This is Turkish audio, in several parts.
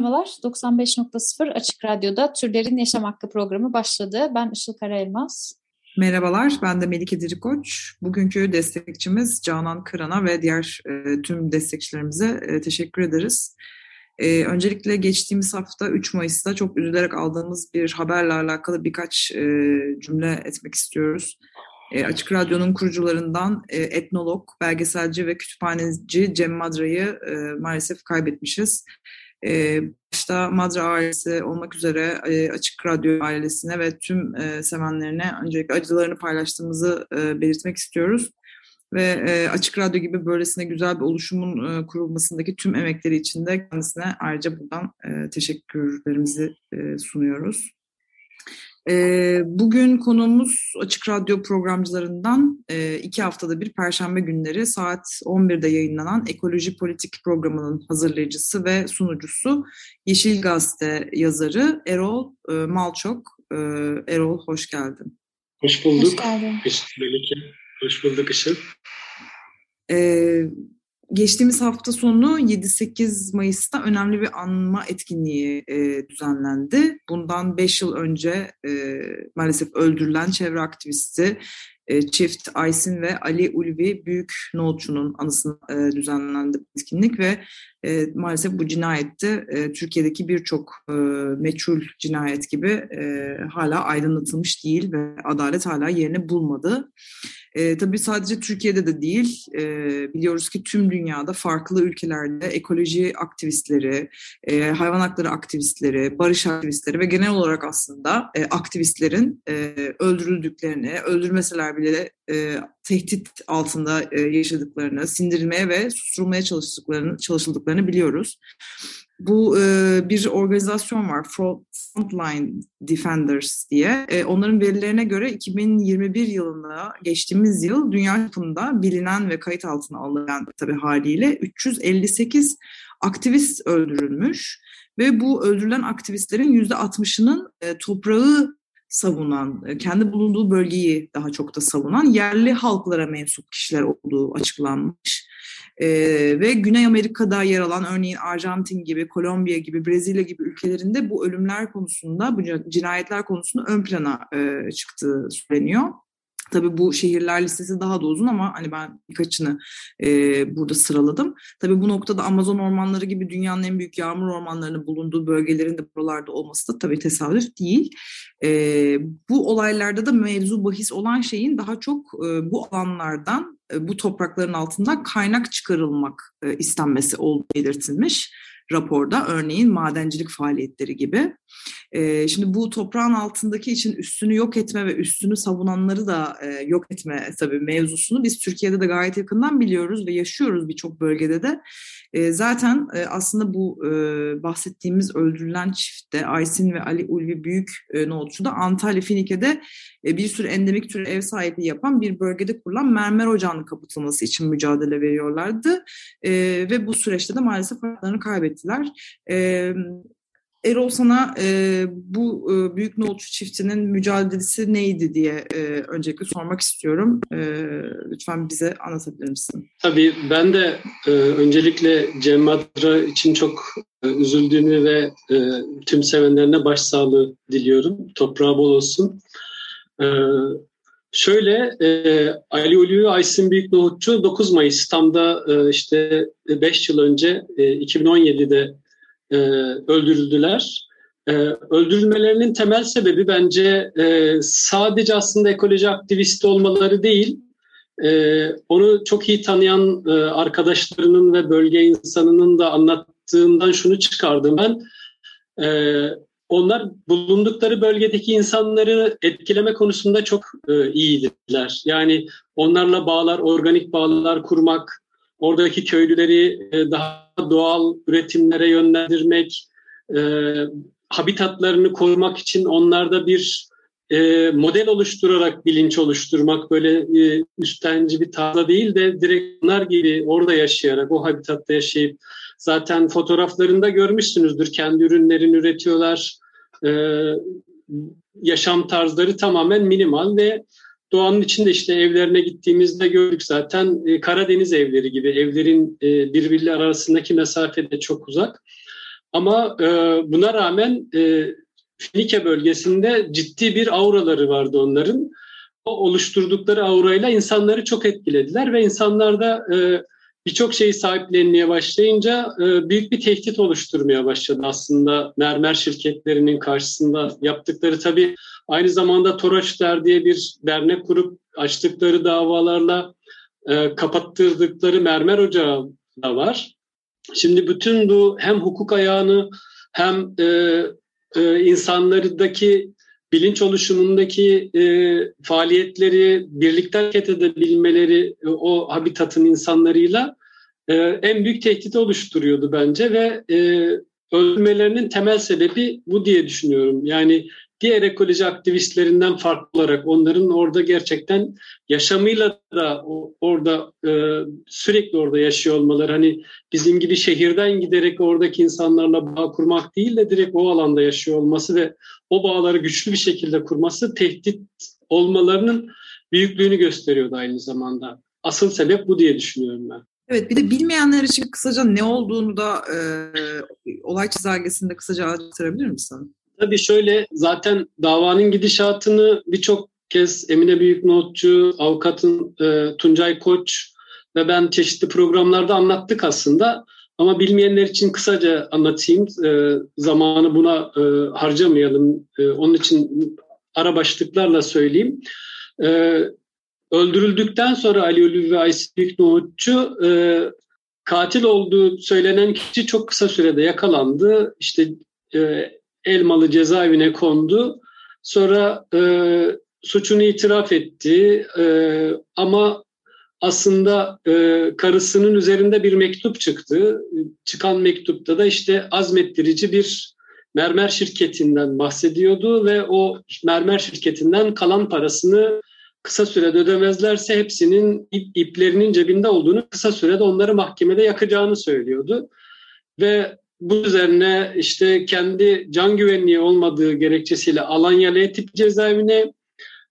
Merhabalar, 95.0 Açık Radyo'da Türlerin Yaşam Hakkı programı başladı. Ben Işıl Karaelmaz. Merhabalar, ben de Melike Dirikoç. Bugünkü destekçimiz Canan Kıran'a ve diğer e, tüm destekçilerimize e, teşekkür ederiz. E, öncelikle geçtiğimiz hafta 3 Mayıs'ta çok üzülerek aldığımız bir haberle alakalı birkaç e, cümle etmek istiyoruz. E, Açık Radyo'nun kurucularından e, etnolog, belgeselci ve kütüphaneci Cem Madra'yı e, maalesef kaybetmişiz. E, başta Madra ailesi olmak üzere e, Açık Radyo ailesine ve tüm e, sevenlerine öncelikle acılarını paylaştığımızı e, belirtmek istiyoruz. Ve e, Açık Radyo gibi böylesine güzel bir oluşumun e, kurulmasındaki tüm emekleri için de kendisine ayrıca buradan e, teşekkürlerimizi e, sunuyoruz. E, bugün konuğumuz Açık Radyo programcılarından e, iki haftada bir Perşembe günleri saat 11'de yayınlanan Ekoloji Politik programının hazırlayıcısı ve sunucusu Yeşil Gazete yazarı Erol e, Malçok. E, Erol hoş geldin. Hoş bulduk. Hoş geldin. Hoş bulduk Işıl. Ee, geçtiğimiz hafta sonu 7-8 Mayıs'ta önemli bir anma etkinliği e, düzenlendi. Bundan 5 yıl önce e, maalesef öldürülen çevre aktivisti e, çift Aysin ve Ali Ulvi Büyük Nohutçu'nun anısına e, düzenlendi etkinlik ve e, maalesef bu cinayette e, Türkiye'deki birçok e, meçhul cinayet gibi e, hala aydınlatılmış değil ve adalet hala yerini bulmadı. E, tabii sadece Türkiye'de de değil, e, biliyoruz ki tüm dünyada farklı ülkelerde ekoloji aktivistleri, e, hayvan hakları aktivistleri, barış aktivistleri ve genel olarak aslında e, aktivistlerin e, öldürüldüklerini, öldürmeseler bile e, tehdit altında e, yaşadıklarını, sindirilmeye ve susturulmaya çalıştıklarını, çalışıldıklarını biliyoruz. Bu e, bir organizasyon var, Frontline Defenders diye. E, onların verilerine göre 2021 yılında geçtiğimiz yıl dünya çapında bilinen ve kayıt altına alınan tabii haliyle 358 aktivist öldürülmüş ve bu öldürülen aktivistlerin %60'ının e, toprağı savunan, e, kendi bulunduğu bölgeyi daha çok da savunan yerli halklara mensup kişiler olduğu açıklanmış. Ee, ve Güney Amerika'da yer alan örneğin Arjantin gibi, Kolombiya gibi, Brezilya gibi ülkelerinde bu ölümler konusunda, bu cinayetler konusunda ön plana e, çıktığı söyleniyor. Tabii bu şehirler listesi daha da uzun ama hani ben birkaçını e, burada sıraladım. Tabii bu noktada Amazon ormanları gibi dünyanın en büyük yağmur ormanlarının bulunduğu bölgelerin de buralarda olması da tabii tesadüf değil. E, bu olaylarda da mevzu bahis olan şeyin daha çok e, bu alanlardan, e, bu toprakların altından kaynak çıkarılmak e, istenmesi olduğu belirtilmiş raporda örneğin madencilik faaliyetleri gibi. E, şimdi bu toprağın altındaki için üstünü yok etme ve üstünü savunanları da e, yok etme tabii mevzusunu biz Türkiye'de de gayet yakından biliyoruz ve yaşıyoruz birçok bölgede de. E, zaten e, aslında bu e, bahsettiğimiz öldürülen çiftte Aysin ve Ali Ulvi Büyük e, Nohutçu'da Antalya Finike'de e, bir sürü endemik tür ev sahipliği yapan bir bölgede kurulan mermer ocağının kapatılması için mücadele veriyorlardı. E, ve bu süreçte de maalesef hayatlarını kaybettiler. E, Erol sana e, bu e, büyük nohutçu çiftinin mücadelesi neydi diye e, öncelikle sormak istiyorum. E, lütfen bize anlatabilir misin? Tabii ben de e, öncelikle Cem Madra için çok e, üzüldüğünü ve e, tüm sevenlerine başsağlığı diliyorum. Toprağı bol olsun. E, şöyle e, Ali Ulvi Aysin Büyük Nohutçu 9 Mayıs tam da e, işte 5 yıl önce e, 2017'de e, öldürüldüler. E, öldürülmelerinin temel sebebi bence e, sadece aslında ekoloji aktivisti olmaları değil, e, onu çok iyi tanıyan e, arkadaşlarının ve bölge insanının da anlattığından şunu çıkardım ben. E, onlar bulundukları bölgedeki insanları etkileme konusunda çok e, iyiydiler. Yani onlarla bağlar, organik bağlar kurmak, oradaki köylüleri e, daha doğal üretimlere yönlendirmek, e, habitatlarını korumak için onlarda bir e, model oluşturarak bilinç oluşturmak böyle üstenci bir tarzda değil de direkt onlar gibi orada yaşayarak o habitatta yaşayıp zaten fotoğraflarında görmüşsünüzdür kendi ürünlerini üretiyorlar. Yaşam tarzları tamamen minimal ve doğanın içinde işte evlerine gittiğimizde gördük zaten e, Karadeniz evleri gibi evlerin e, birbirleri arasındaki mesafe de çok uzak. Ama e, buna rağmen e, Finike bölgesinde ciddi bir auraları vardı onların. O oluşturdukları aurayla insanları çok etkilediler ve insanlar da e, birçok şeyi sahiplenmeye başlayınca e, büyük bir tehdit oluşturmaya başladı aslında mermer şirketlerinin karşısında yaptıkları tabii aynı zamanda Toroçlar diye bir dernek kurup açtıkları davalarla e, kapattırdıkları mermer ocağı da var. Şimdi bütün bu hem hukuk ayağını hem e, e, insanlardaki bilinç oluşumundaki e, faaliyetleri birlikte hareket edebilmeleri e, o habitatın insanlarıyla e, en büyük tehdit oluşturuyordu bence ve e, öldürmelerinin temel sebebi bu diye düşünüyorum. Yani diğer ekoloji aktivistlerinden farklı olarak onların orada gerçekten yaşamıyla da orada e, sürekli orada yaşıyor olmaları hani bizim gibi şehirden giderek oradaki insanlarla bağ kurmak değil de direkt o alanda yaşıyor olması ve o bağları güçlü bir şekilde kurması tehdit olmalarının büyüklüğünü gösteriyordu aynı zamanda. Asıl sebep bu diye düşünüyorum ben. Evet bir de bilmeyenler için kısaca ne olduğunu da e, olay çizelgesinde kısaca anlatabilir misin? Tabii şöyle zaten davanın gidişatını birçok kez Emine Büyüknotçu, avukatın e, Tuncay Koç ve ben çeşitli programlarda anlattık aslında. Ama bilmeyenler için kısaca anlatayım. E, zamanı buna e, harcamayalım. E, onun için ara başlıklarla söyleyeyim. E, öldürüldükten sonra Ali Ölü ve Aysi Büyüknoğutçu e, katil olduğu söylenen kişi çok kısa sürede yakalandı. İşte e, Elmalı cezaevine kondu. Sonra e, suçunu itiraf etti e, ama aslında e, karısının üzerinde bir mektup çıktı. Çıkan mektupta da işte azmettirici bir mermer şirketinden bahsediyordu ve o mermer şirketinden kalan parasını kısa sürede ödemezlerse hepsinin ip, iplerinin cebinde olduğunu kısa sürede onları mahkemede yakacağını söylüyordu. Ve bu üzerine işte kendi can güvenliği olmadığı gerekçesiyle Alanya L tipi cezaevine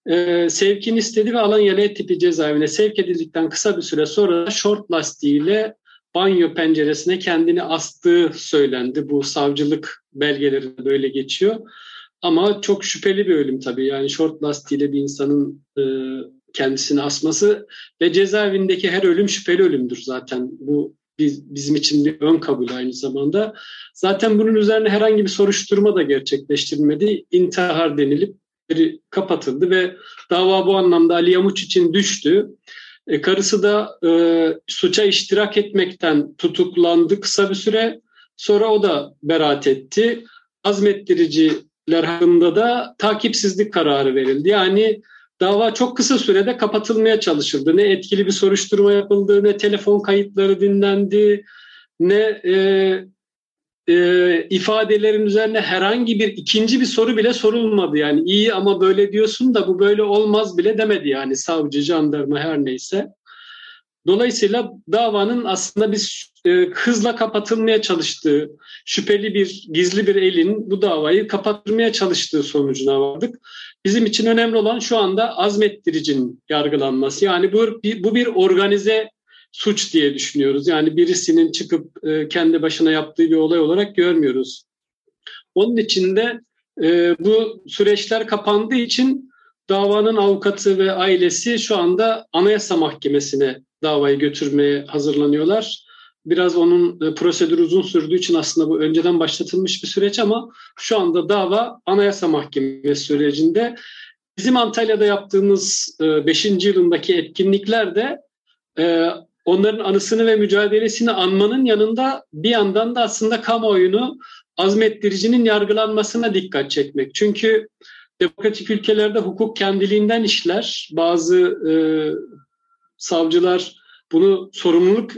e, sevkini istedi ve Alanya L tipi cezaevine sevk edildikten kısa bir süre sonra short lastiğiyle banyo penceresine kendini astığı söylendi. Bu savcılık belgelerinde böyle geçiyor. Ama çok şüpheli bir ölüm tabii. Yani short lastiğiyle bir insanın e, kendisini asması ve cezaevindeki her ölüm şüpheli ölümdür zaten. Bu biz, bizim için bir ön kabul aynı zamanda. Zaten bunun üzerine herhangi bir soruşturma da gerçekleştirilmedi. İntihar denilip kapatıldı ve dava bu anlamda Ali Yamuç için düştü. E, karısı da e, suça iştirak etmekten tutuklandı kısa bir süre. Sonra o da beraat etti. Azmettiriciler hakkında da takipsizlik kararı verildi. Yani dava çok kısa sürede kapatılmaya çalışıldı. Ne etkili bir soruşturma yapıldı, ne telefon kayıtları dinlendi, ne e, e, ifadelerin üzerine herhangi bir ikinci bir soru bile sorulmadı. Yani iyi ama böyle diyorsun da bu böyle olmaz bile demedi yani savcı, jandarma her neyse. Dolayısıyla davanın aslında biz e, hızla kapatılmaya çalıştığı, şüpheli bir, gizli bir elin bu davayı kapatmaya çalıştığı sonucuna vardık. Bizim için önemli olan şu anda azmettiricinin yargılanması. Yani bu, bu bir organize suç diye düşünüyoruz. Yani birisinin çıkıp e, kendi başına yaptığı bir olay olarak görmüyoruz. Onun için de e, bu süreçler kapandığı için davanın avukatı ve ailesi şu anda Anayasa Mahkemesi'ne davayı götürmeye hazırlanıyorlar. Biraz onun e, prosedürü uzun sürdüğü için aslında bu önceden başlatılmış bir süreç ama şu anda dava Anayasa Mahkemesi sürecinde. Bizim Antalya'da yaptığımız 5. E, yılındaki etkinlikler de e, onların anısını ve mücadelesini anmanın yanında bir yandan da aslında kamuoyunu azmettiricinin yargılanmasına dikkat çekmek. Çünkü demokratik ülkelerde hukuk kendiliğinden işler. Bazı e, savcılar bunu sorumluluk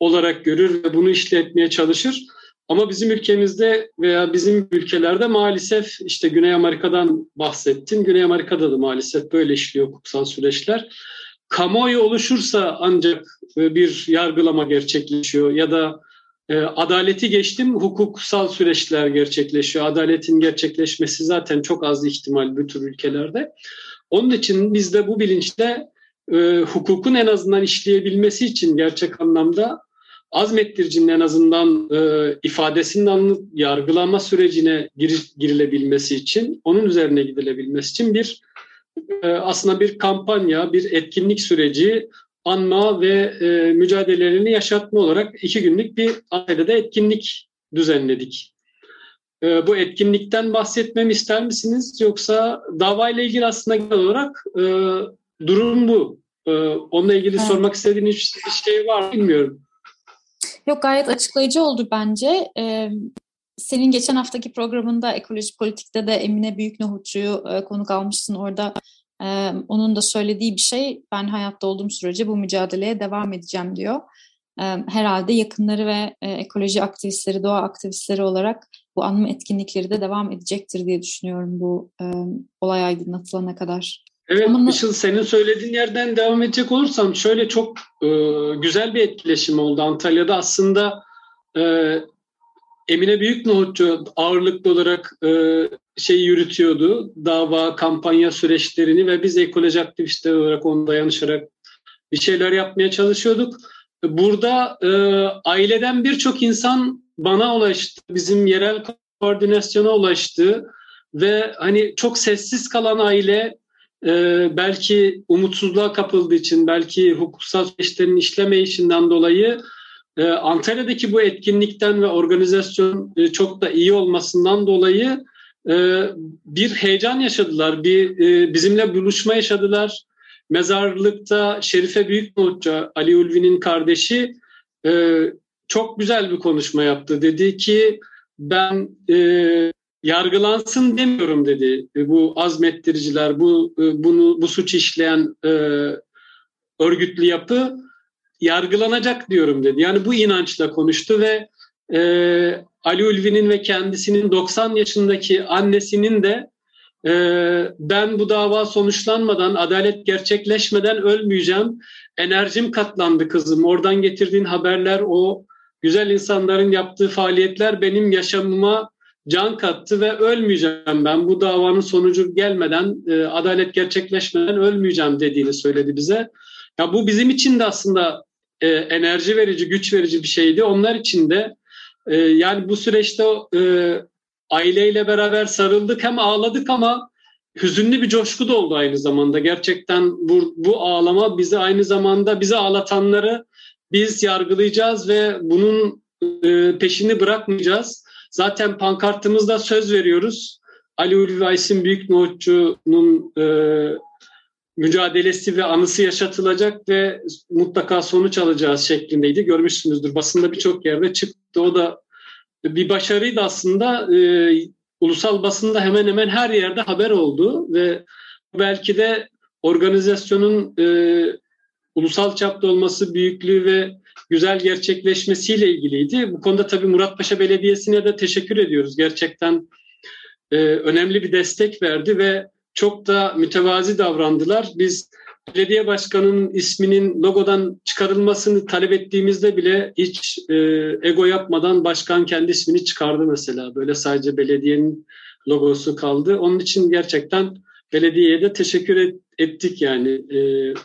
olarak görür ve bunu işletmeye çalışır. Ama bizim ülkemizde veya bizim ülkelerde maalesef işte Güney Amerika'dan bahsettin. Güney Amerika'da da maalesef böyle işliyor hukuksal süreçler. Kamuoyu oluşursa ancak e, bir yargılama gerçekleşiyor ya da e, adaleti geçtim hukuksal süreçler gerçekleşiyor. Adaletin gerçekleşmesi zaten çok az ihtimal bu tür ülkelerde. Onun için biz de bu bilinçle e, hukukun en azından işleyebilmesi için gerçek anlamda azmettiricinin en azından e, ifadesinin anlı, yargılama sürecine gir, girilebilmesi için, onun üzerine gidilebilmesi için bir e, aslında bir kampanya, bir etkinlik süreci anma ve e, mücadelelerini yaşatma olarak iki günlük bir Antalya'da etkinlik düzenledik. E, bu etkinlikten bahsetmemi ister misiniz? Yoksa davayla ilgili aslında genel olarak e, durum bu. E, onunla ilgili evet. sormak istediğiniz bir şey var bilmiyorum. Yok gayet açıklayıcı oldu bence. Ee, senin geçen haftaki programında ekoloji politikte de Emine Büyük Nohutçu'yu e, konuk almışsın. Orada e, onun da söylediği bir şey ben hayatta olduğum sürece bu mücadeleye devam edeceğim diyor. E, herhalde yakınları ve e, ekoloji aktivistleri, doğa aktivistleri olarak bu anma etkinlikleri de devam edecektir diye düşünüyorum bu e, olay aydınlatılana kadar. Evet Ama... Işıl senin söylediğin yerden devam edecek olursam şöyle çok e, güzel bir etkileşim oldu Antalya'da. Aslında e, Emine Büyük Nohutçu ağırlıklı olarak e, şey yürütüyordu. Dava, kampanya süreçlerini ve biz ekoloji aktivistler olarak onu dayanışarak bir şeyler yapmaya çalışıyorduk. Burada e, aileden birçok insan bana ulaştı. Bizim yerel koordinasyona ulaştı. Ve hani çok sessiz kalan aile e, belki umutsuzluğa kapıldığı için, belki hukuksal süreçlerin işlemeyişinden dolayı e, Antalya'daki bu etkinlikten ve organizasyon e, çok da iyi olmasından dolayı e, bir heyecan yaşadılar, bir bizimle buluşma yaşadılar. Mezarlıkta Şerife Büyüknoğutça, Ali Ulvi'nin kardeşi çok güzel bir konuşma yaptı. Dedi ki ben yargılansın demiyorum dedi. E, bu azmettiriciler, bu e, bunu bu suç işleyen e, örgütlü yapı yargılanacak diyorum dedi. Yani bu inançla konuştu ve e, Ali Ulvi'nin ve kendisinin 90 yaşındaki annesinin de e, ben bu dava sonuçlanmadan, adalet gerçekleşmeden ölmeyeceğim. Enerjim katlandı kızım. Oradan getirdiğin haberler, o güzel insanların yaptığı faaliyetler benim yaşamıma can kattı ve ölmeyeceğim ben. Bu davanın sonucu gelmeden, e, adalet gerçekleşmeden ölmeyeceğim dediğini söyledi bize. Ya bu bizim için de aslında e, enerji verici, güç verici bir şeydi. Onlar için de e, yani bu süreçte e, aileyle beraber sarıldık hem ağladık ama hüzünlü bir coşku da oldu aynı zamanda. Gerçekten bu, bu ağlama bizi aynı zamanda bizi ağlatanları biz yargılayacağız ve bunun e, peşini bırakmayacağız. Zaten pankartımızda söz veriyoruz. Ali Ulvi Aysin Büyük Nohutçu'nun e, mücadelesi ve anısı yaşatılacak ve mutlaka sonuç alacağız şeklindeydi. Görmüşsünüzdür basında birçok yerde çıktı. O da bir başarıydı aslında. E, ulusal basında hemen hemen her yerde haber oldu ve belki de organizasyonun e, ulusal çapta olması, büyüklüğü ve güzel gerçekleşmesiyle ilgiliydi. Bu konuda tabii Muratpaşa Belediyesi'ne de teşekkür ediyoruz. Gerçekten e, önemli bir destek verdi ve çok da mütevazi davrandılar. Biz belediye başkanının isminin logodan çıkarılmasını talep ettiğimizde bile hiç e, ego yapmadan başkan kendi ismini çıkardı mesela. Böyle sadece belediyenin logosu kaldı. Onun için gerçekten belediyeye de teşekkür et, ettik yani e,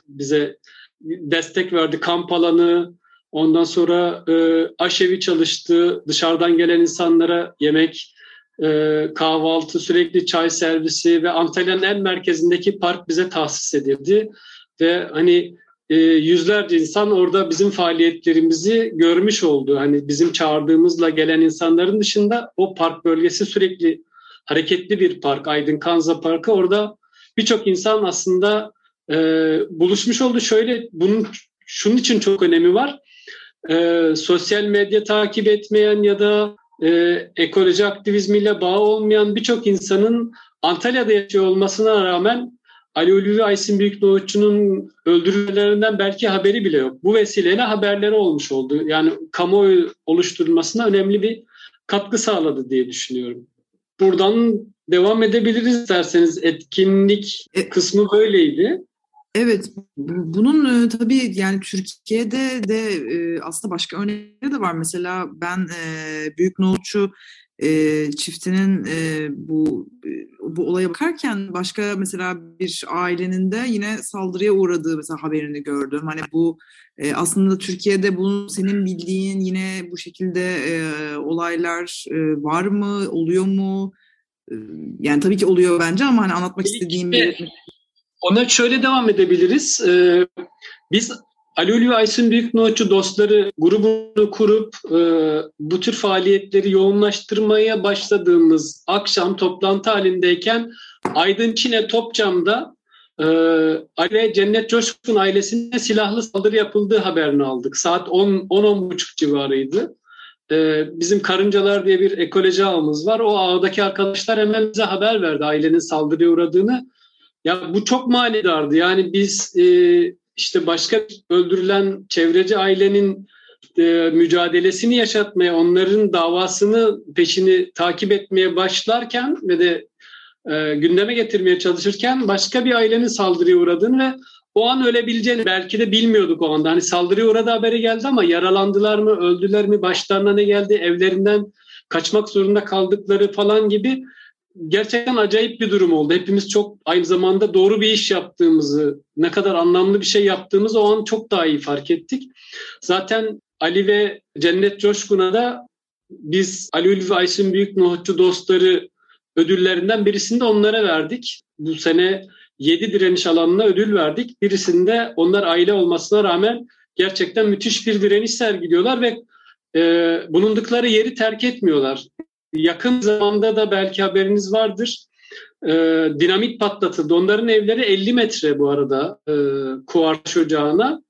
bize destek verdi. Kamp alanı, ondan sonra e, aşevi çalıştı, dışarıdan gelen insanlara yemek, e, kahvaltı, sürekli çay servisi ve Antalya'nın en merkezindeki park bize tahsis edildi. Ve hani e, yüzlerce insan orada bizim faaliyetlerimizi görmüş oldu. Hani bizim çağırdığımızla gelen insanların dışında o park bölgesi sürekli hareketli bir park. Aydın Kanza Parkı orada birçok insan aslında e, buluşmuş oldu. Şöyle bunun şunun için çok önemi var. E, sosyal medya takip etmeyen ya da e, ekoloji aktivizmiyle bağı olmayan birçok insanın Antalya'da yaşıyor olmasına rağmen Ali Ulvi Aysin Büyük Nohutçu'nun öldürülmelerinden belki haberi bile yok. Bu vesileyle haberleri olmuş oldu. Yani kamuoyu oluşturulmasına önemli bir katkı sağladı diye düşünüyorum. Buradan devam edebiliriz isterseniz. Etkinlik e, kısmı böyleydi. Evet, bunun e, tabii yani Türkiye'de de e, aslında başka örnekleri de var. Mesela ben e, Büyük Nohutçu e, çiftinin e, bu e, bu olaya bakarken başka mesela bir ailenin de yine saldırıya uğradığı mesela haberini gördüm. Hani bu e, aslında Türkiye'de bunun senin bildiğin yine bu şekilde e, olaylar e, var mı, oluyor mu? E, yani tabii ki oluyor bence ama hani anlatmak istediğim bir... Ona şöyle devam edebiliriz. Ee, biz Ali Ulvi Aysun Büyük Nohutçu dostları grubunu kurup e, bu tür faaliyetleri yoğunlaştırmaya başladığımız akşam toplantı halindeyken Aydın Çin'e Topçam'da e, Ali ve Cennet Coşkun ailesine silahlı saldırı yapıldığı haberini aldık. Saat 10-10.30 civarıydı. E, bizim Karıncalar diye bir ekoloji ağımız var. O ağdaki arkadaşlar hemen bize haber verdi ailenin saldırıya uğradığını. Ya bu çok manidardı. Yani biz e, işte başka öldürülen çevreci ailenin e, mücadelesini yaşatmaya, onların davasını peşini takip etmeye başlarken ve de e, gündeme getirmeye çalışırken başka bir ailenin saldırıya uğradığını ve o an ölebileceğini belki de bilmiyorduk o anda. Hani saldırıya uğradı haberi geldi ama yaralandılar mı, öldüler mi, başlarına ne geldi, evlerinden kaçmak zorunda kaldıkları falan gibi gerçekten acayip bir durum oldu. Hepimiz çok aynı zamanda doğru bir iş yaptığımızı, ne kadar anlamlı bir şey yaptığımızı o an çok daha iyi fark ettik. Zaten Ali ve Cennet Coşkun'a da biz Ali Ülvi Aysin Büyük Nohutçu Dostları ödüllerinden birisini de onlara verdik. Bu sene 7 direniş alanına ödül verdik. Birisinde onlar aile olmasına rağmen gerçekten müthiş bir direniş sergiliyorlar ve e, bulundukları yeri terk etmiyorlar. Yakın zamanda da belki haberiniz vardır. E, dinamit patlatıldı. Onların evleri 50 metre bu arada e, kuarş ocağına.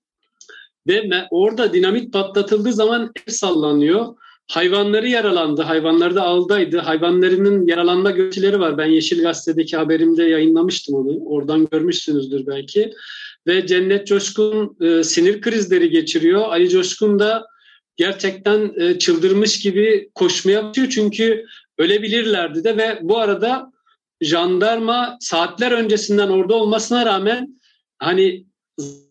Ve orada dinamit patlatıldığı zaman ev sallanıyor. Hayvanları yaralandı. Hayvanları da aldaydı. Hayvanlarının yaralanma görüntüleri var. Ben Yeşil Gazete'deki haberimde yayınlamıştım onu. Oradan görmüşsünüzdür belki. Ve Cennet Coşkun e, sinir krizleri geçiriyor. Ali Coşkun da gerçekten e, çıldırmış gibi koşmaya başlıyor çünkü ölebilirlerdi de ve bu arada jandarma saatler öncesinden orada olmasına rağmen hani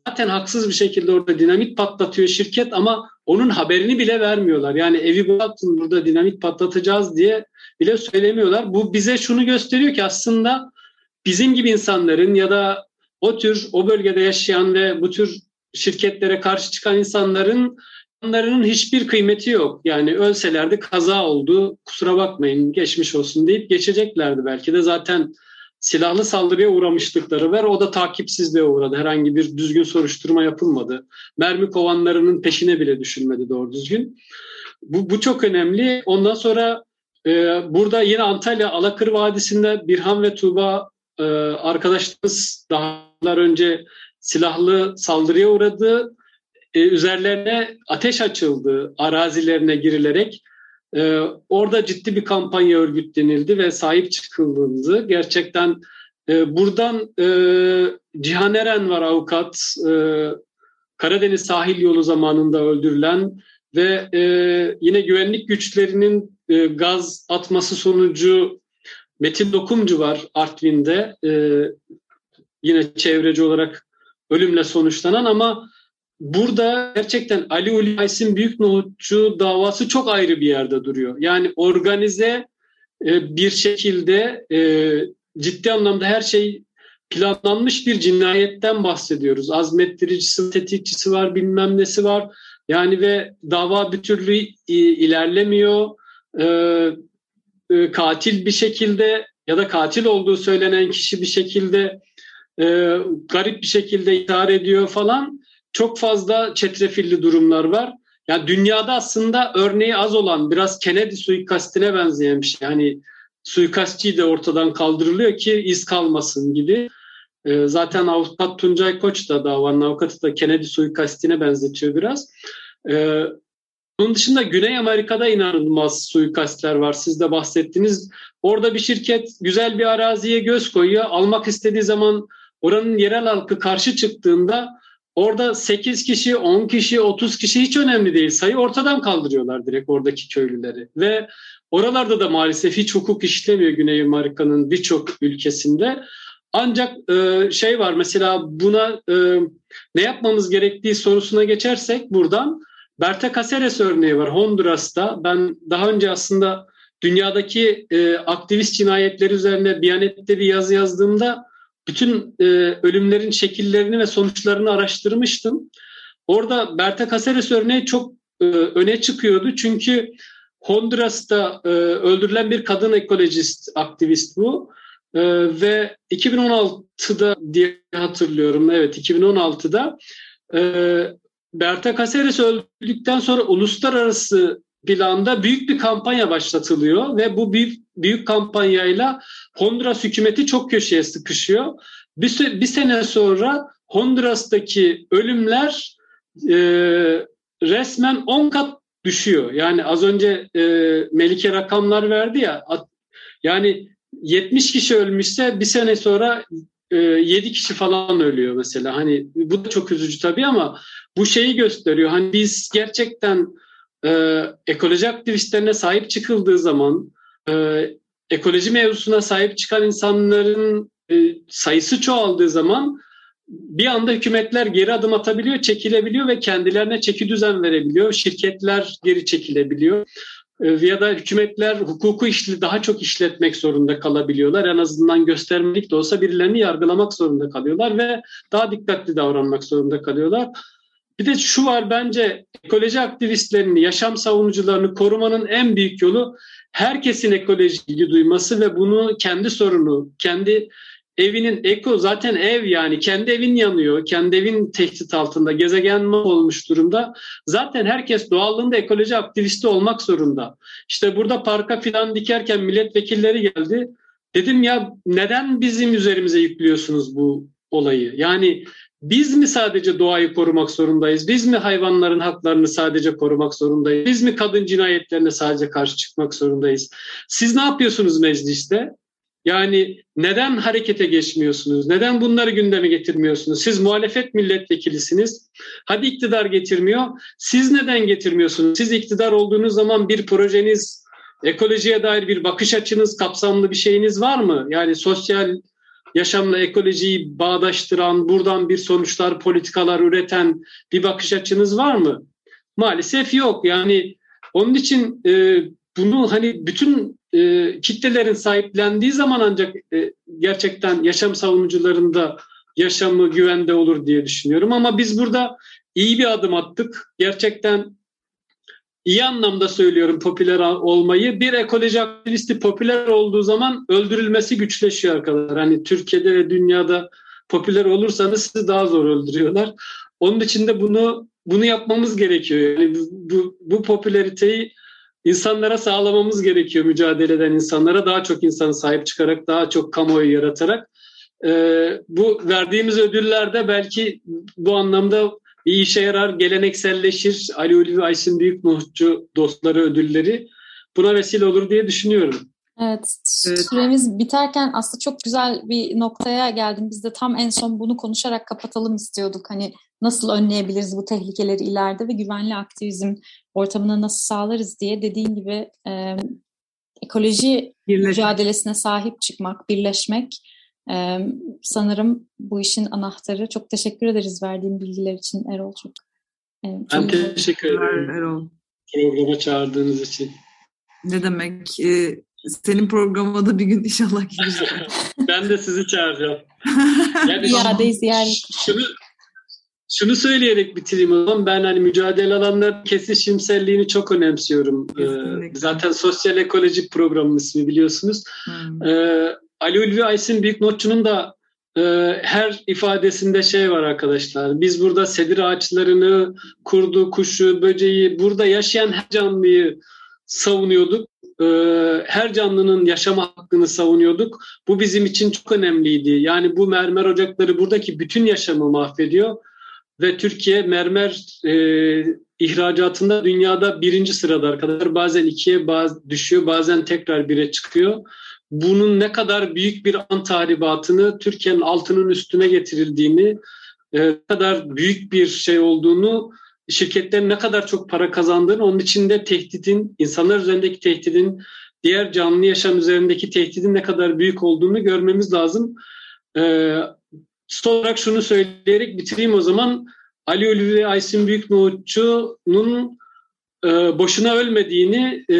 zaten haksız bir şekilde orada dinamit patlatıyor şirket ama onun haberini bile vermiyorlar. Yani evi bıraktın burada dinamit patlatacağız diye bile söylemiyorlar. Bu bize şunu gösteriyor ki aslında bizim gibi insanların ya da o tür o bölgede yaşayan ve bu tür şirketlere karşı çıkan insanların Onların hiçbir kıymeti yok. Yani ölselerdi kaza oldu, kusura bakmayın, geçmiş olsun deyip geçeceklerdi belki de zaten silahlı saldırıya uğramışlıkları var. O da takipsizliğe uğradı. Herhangi bir düzgün soruşturma yapılmadı. Mermi kovanlarının peşine bile düşünmedi doğru düzgün. Bu, bu çok önemli. Ondan sonra e, burada yine Antalya Alakır Vadisi'nde Birhan ve Tuğba e, arkadaşlarımız daha önce silahlı saldırıya uğradı e, üzerlerine ateş açıldı arazilerine girilerek. E, orada ciddi bir kampanya örgütlenildi ve sahip çıkıldı. Gerçekten e, buradan e, Cihan Eren var avukat. E, Karadeniz sahil yolu zamanında öldürülen ve e, yine güvenlik güçlerinin e, gaz atması sonucu Metin Dokumcu var Artvin'de. E, yine çevreci olarak ölümle sonuçlanan ama burada gerçekten Ali Uli Aysin Büyük Nohutçu davası çok ayrı bir yerde duruyor. Yani organize e, bir şekilde e, ciddi anlamda her şey planlanmış bir cinayetten bahsediyoruz. Azmettiricisi, tetikçisi var, bilmem nesi var. Yani ve dava bir türlü ilerlemiyor. E, e, katil bir şekilde ya da katil olduğu söylenen kişi bir şekilde e, garip bir şekilde intihar ediyor falan çok fazla çetrefilli durumlar var. Yani dünyada aslında örneği az olan biraz Kennedy suikastine benzeyen bir şey. Yani suikastçı de ortadan kaldırılıyor ki iz kalmasın gibi. Ee, zaten avukat Tuncay Koç da davanın avukatı da Kennedy suikastine benzetiyor biraz. Ee, bunun dışında Güney Amerika'da inanılmaz suikastler var. Siz de bahsettiniz. Orada bir şirket güzel bir araziye göz koyuyor. Almak istediği zaman oranın yerel halkı karşı çıktığında Orada 8 kişi, 10 kişi, 30 kişi hiç önemli değil. Sayı ortadan kaldırıyorlar direkt oradaki köylüleri. Ve Oralarda da maalesef hiç hukuk işlemiyor Güney Amerika'nın birçok ülkesinde. Ancak e, şey var mesela buna e, ne yapmamız gerektiği sorusuna geçersek buradan Berta Caceres örneği var Honduras'ta. Ben daha önce aslında dünyadaki e, aktivist cinayetleri üzerine Biyanet'te bir yazı yazdığımda bütün e, ölümlerin şekillerini ve sonuçlarını araştırmıştım. Orada Berta Caceres örneği çok e, öne çıkıyordu. Çünkü Honduras'ta e, öldürülen bir kadın ekolojist, aktivist bu. E, ve 2016'da diye hatırlıyorum, evet 2016'da e, Berta Caceres öldükten sonra uluslararası planda büyük bir kampanya başlatılıyor ve bu büyük, büyük kampanyayla Honduras hükümeti çok köşeye sıkışıyor. Bir, bir sene sonra Honduras'taki ölümler e, resmen 10 kat düşüyor. Yani az önce e, Melike rakamlar verdi ya yani 70 kişi ölmüşse bir sene sonra e, 7 kişi falan ölüyor mesela. Hani bu da çok üzücü tabii ama bu şeyi gösteriyor. Hani biz gerçekten e, ekoloji aktivistlerine sahip çıkıldığı zaman e, ekoloji mevzusuna sahip çıkan insanların e, sayısı çoğaldığı zaman bir anda hükümetler geri adım atabiliyor, çekilebiliyor ve kendilerine çeki düzen verebiliyor. Şirketler geri çekilebiliyor. E, ya da hükümetler hukuku işli, daha çok işletmek zorunda kalabiliyorlar. En azından göstermelik de olsa birilerini yargılamak zorunda kalıyorlar ve daha dikkatli davranmak zorunda kalıyorlar. Bir de şu var bence ekoloji aktivistlerini, yaşam savunucularını korumanın en büyük yolu herkesin ekoloji ilgi duyması ve bunu kendi sorunu, kendi evinin eko zaten ev yani kendi evin yanıyor, kendi evin tehdit altında, gezegen olmuş durumda. Zaten herkes doğallığında ekoloji aktivisti olmak zorunda. İşte burada parka filan dikerken milletvekilleri geldi. Dedim ya neden bizim üzerimize yüklüyorsunuz bu olayı? Yani biz mi sadece doğayı korumak zorundayız? Biz mi hayvanların haklarını sadece korumak zorundayız? Biz mi kadın cinayetlerine sadece karşı çıkmak zorundayız? Siz ne yapıyorsunuz mecliste? Yani neden harekete geçmiyorsunuz? Neden bunları gündeme getirmiyorsunuz? Siz muhalefet milletvekilisiniz. Hadi iktidar getirmiyor. Siz neden getirmiyorsunuz? Siz iktidar olduğunuz zaman bir projeniz, ekolojiye dair bir bakış açınız, kapsamlı bir şeyiniz var mı? Yani sosyal yaşamla ekolojiyi bağdaştıran, buradan bir sonuçlar, politikalar üreten bir bakış açınız var mı? Maalesef yok. Yani onun için e, bunu hani bütün e, kitlelerin sahiplendiği zaman ancak e, gerçekten yaşam savunucularında yaşamı güvende olur diye düşünüyorum. Ama biz burada iyi bir adım attık. Gerçekten iyi anlamda söylüyorum popüler olmayı. Bir ekoloji aktivisti popüler olduğu zaman öldürülmesi güçleşiyor arkadaşlar. Hani Türkiye'de ve dünyada popüler olursanız sizi daha zor öldürüyorlar. Onun için de bunu bunu yapmamız gerekiyor. Yani bu, bu, bu popülariteyi insanlara sağlamamız gerekiyor mücadele eden insanlara. Daha çok insan sahip çıkarak, daha çok kamuoyu yaratarak. Ee, bu verdiğimiz ödüllerde belki bu anlamda bir işe yarar, gelenekselleşir. Ali Ulvi Aysin Büyük Nohutçu dostları ödülleri buna vesile olur diye düşünüyorum. Evet, süremiz biterken aslında çok güzel bir noktaya geldim. Biz de tam en son bunu konuşarak kapatalım istiyorduk. Hani nasıl önleyebiliriz bu tehlikeleri ileride ve güvenli aktivizm ortamına nasıl sağlarız diye dediğin gibi e, ekoloji Birleşmek. mücadelesine sahip çıkmak, birleşmek e, sanırım bu işin anahtarı. Çok teşekkür ederiz verdiğin bilgiler için Erol çok. E, ben teşekkür ederim Erol. Programa çağırdığınız için. Ne demek? Ee, senin programa da bir gün inşallah geliriz. ben de sizi çağıracağım. Yani İadeyiz yani. Şunu, şunu söyleyerek bitireyim o zaman. Ben hani mücadele alanlar kesişimselliğini çok önemsiyorum. Ee, zaten sosyal ekoloji programının ismi biliyorsunuz. Hmm. Ee, Ali Ulvi Aysin Büyük Notçu'nun da e, her ifadesinde şey var arkadaşlar. Biz burada sedir ağaçlarını, kurdu, kuşu, böceği, burada yaşayan her canlıyı savunuyorduk. E, her canlının yaşama hakkını savunuyorduk. Bu bizim için çok önemliydi. Yani bu mermer ocakları buradaki bütün yaşamı mahvediyor ve Türkiye mermer e, ihracatında dünyada birinci sırada arkadaşlar. Bazen ikiye baz, düşüyor, bazen tekrar bire çıkıyor. Bunun ne kadar büyük bir an tahribatını Türkiye'nin altının üstüne getirildiğini, e, ne kadar büyük bir şey olduğunu şirketlerin ne kadar çok para kazandığını, onun içinde tehditin, insanlar üzerindeki tehdidin, diğer canlı yaşam üzerindeki tehdidin ne kadar büyük olduğunu görmemiz lazım. Ee, son olarak şunu söyleyerek bitireyim o zaman. Ali Ulvi ve Aysin Büyüknohutçu'nun e, boşuna ölmediğini e,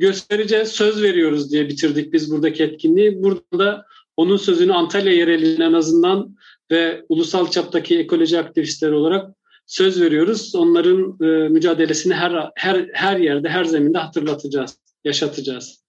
göstereceğiz, söz veriyoruz diye bitirdik biz buradaki etkinliği. Burada da onun sözünü Antalya yerelinin en azından ve ulusal çaptaki ekoloji aktivistleri olarak söz veriyoruz. Onların e, mücadelesini her her her yerde, her zeminde hatırlatacağız, yaşatacağız.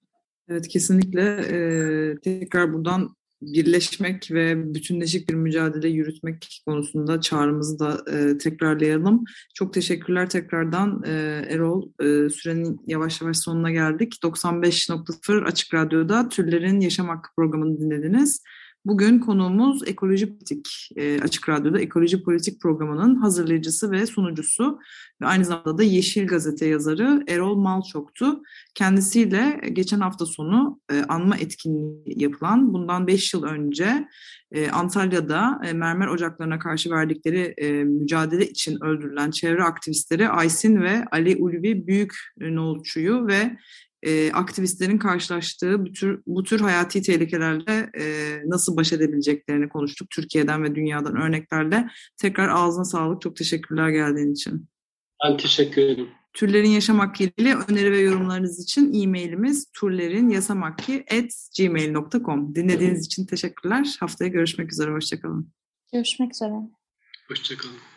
Evet kesinlikle e, tekrar buradan birleşmek ve bütünleşik bir mücadele yürütmek konusunda çağrımızı da e, tekrarlayalım. Çok teşekkürler tekrardan e, Erol. E, sürenin yavaş yavaş sonuna geldik. 95.0 Açık Radyo'da Türlerin Yaşam Hakkı programını dinlediniz. Bugün konuğumuz Ekoloji Politik, e, Açık Radyo'da Ekoloji Politik programının hazırlayıcısı ve sunucusu ve aynı zamanda da Yeşil Gazete yazarı Erol Malçok'tu. Kendisiyle geçen hafta sonu e, anma etkinliği yapılan, bundan 5 yıl önce e, Antalya'da e, mermer ocaklarına karşı verdikleri e, mücadele için öldürülen çevre aktivistleri Aysin ve Ali Ulvi Büyük Noğutçu'yu ve e, aktivistlerin karşılaştığı bu tür, bu tür hayati tehlikelerle e, nasıl baş edebileceklerini konuştuk. Türkiye'den ve dünyadan örneklerle. Tekrar ağzına sağlık. Çok teşekkürler geldiğin için. Ben teşekkür ederim. Türlerin Yaşam Hakkı ile öneri ve yorumlarınız için e-mailimiz turlerinyasamakki.gmail.com Dinlediğiniz için teşekkürler. Haftaya görüşmek üzere. Hoşçakalın. Görüşmek üzere. Hoşçakalın.